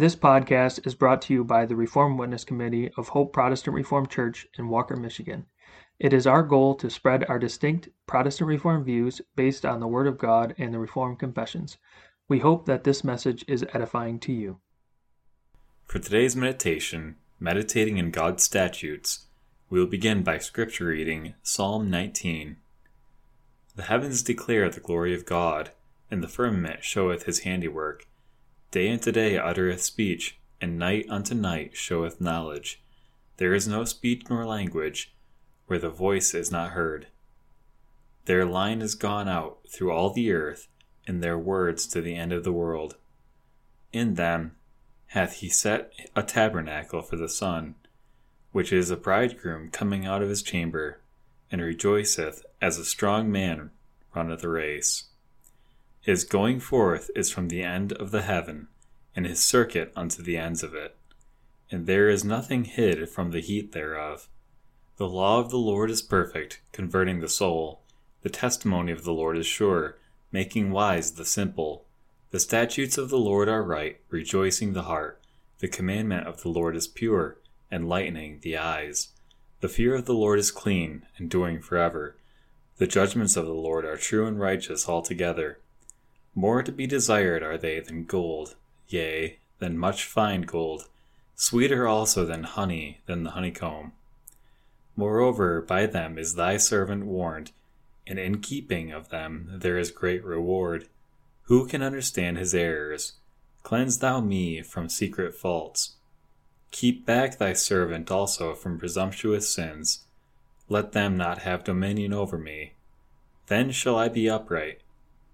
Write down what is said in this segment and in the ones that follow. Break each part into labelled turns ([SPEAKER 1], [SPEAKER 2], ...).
[SPEAKER 1] This podcast is brought to you by the Reformed Witness Committee of Hope Protestant Reformed Church in Walker, Michigan. It is our goal to spread our distinct Protestant Reformed views based on the Word of God and the Reformed Confessions. We hope that this message is edifying to you.
[SPEAKER 2] For today's meditation, meditating in God's statutes, we will begin by scripture reading Psalm 19. The heavens declare the glory of God, and the firmament showeth his handiwork. Day unto day uttereth speech, and night unto night showeth knowledge. There is no speech nor language where the voice is not heard. Their line is gone out through all the earth, and their words to the end of the world. In them hath he set a tabernacle for the sun, which is a bridegroom coming out of his chamber, and rejoiceth as a strong man runneth a race. His going forth is from the end of the heaven, and his circuit unto the ends of it. And there is nothing hid from the heat thereof. The law of the Lord is perfect, converting the soul. The testimony of the Lord is sure, making wise the simple. The statutes of the Lord are right, rejoicing the heart. The commandment of the Lord is pure, enlightening the eyes. The fear of the Lord is clean, enduring forever. The judgments of the Lord are true and righteous altogether. More to be desired are they than gold, yea, than much fine gold, sweeter also than honey, than the honeycomb. Moreover, by them is thy servant warned, and in keeping of them there is great reward. Who can understand his errors? Cleanse thou me from secret faults. Keep back thy servant also from presumptuous sins. Let them not have dominion over me. Then shall I be upright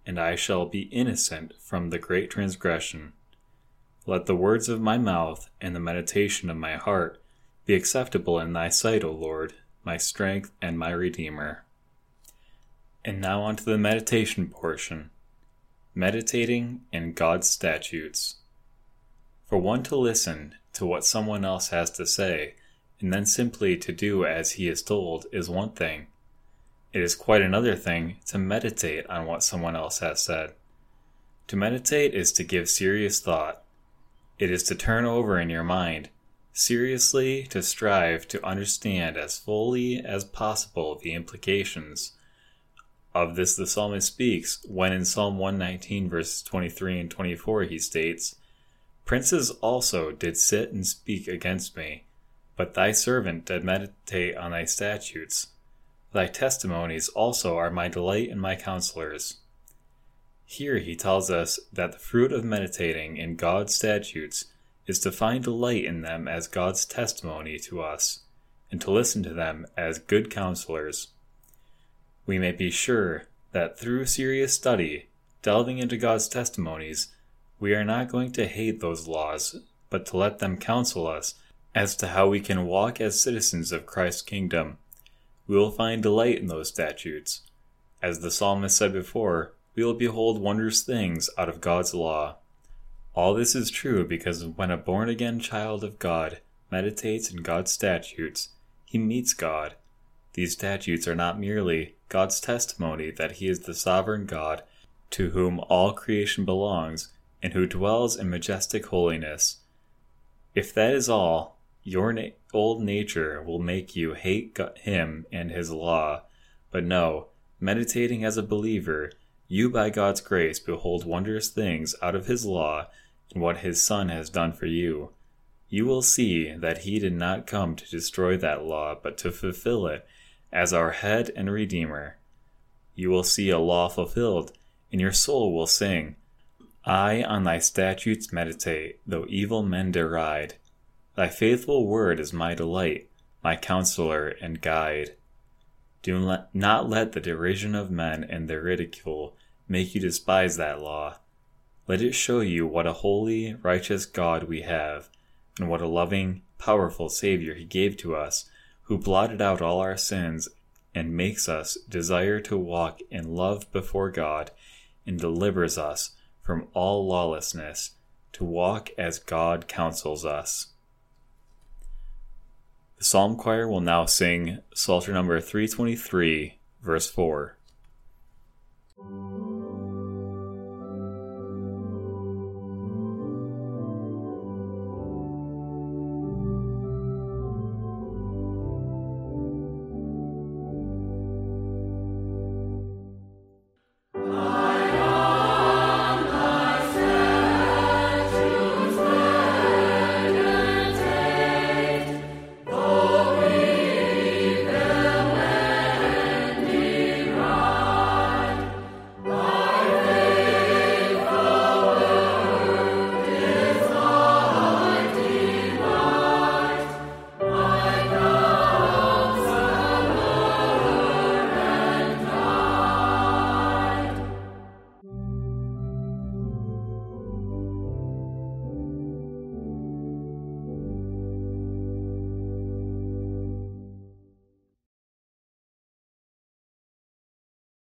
[SPEAKER 2] and I shall be innocent from the great transgression. Let the words of my mouth and the meditation of my heart be acceptable in thy sight, O Lord, my strength and my Redeemer. And now on to the meditation portion meditating in God's statutes. For one to listen to what someone else has to say and then simply to do as he is told is one thing it is quite another thing to meditate on what someone else has said. To meditate is to give serious thought. It is to turn over in your mind, seriously to strive to understand as fully as possible the implications. Of this the psalmist speaks when in Psalm 119 verses 23 and 24 he states, Princes also did sit and speak against me, but thy servant did meditate on thy statutes. Thy testimonies also are my delight and my counselors. Here he tells us that the fruit of meditating in God's statutes is to find delight in them as God's testimony to us, and to listen to them as good counselors. We may be sure that through serious study, delving into God's testimonies, we are not going to hate those laws, but to let them counsel us as to how we can walk as citizens of Christ's kingdom we will find delight in those statutes. As the psalmist said before, we will behold wondrous things out of God's law. All this is true because when a born again child of God meditates in God's statutes, he meets God. These statutes are not merely God's testimony that he is the sovereign God to whom all creation belongs and who dwells in majestic holiness. If that is all, your na- old nature will make you hate Him and His law. But no, meditating as a believer, you by God's grace behold wondrous things out of His law and what His Son has done for you. You will see that He did not come to destroy that law, but to fulfill it as our head and Redeemer. You will see a law fulfilled, and your soul will sing, I on thy statutes meditate, though evil men deride. Thy faithful word is my delight, my counselor and guide. Do not let the derision of men and their ridicule make you despise that law. Let it show you what a holy, righteous God we have, and what a loving, powerful Savior He gave to us, who blotted out all our sins and makes us desire to walk in love before God, and delivers us from all lawlessness, to walk as God counsels us. The psalm choir will now sing Psalter number 323, verse 4.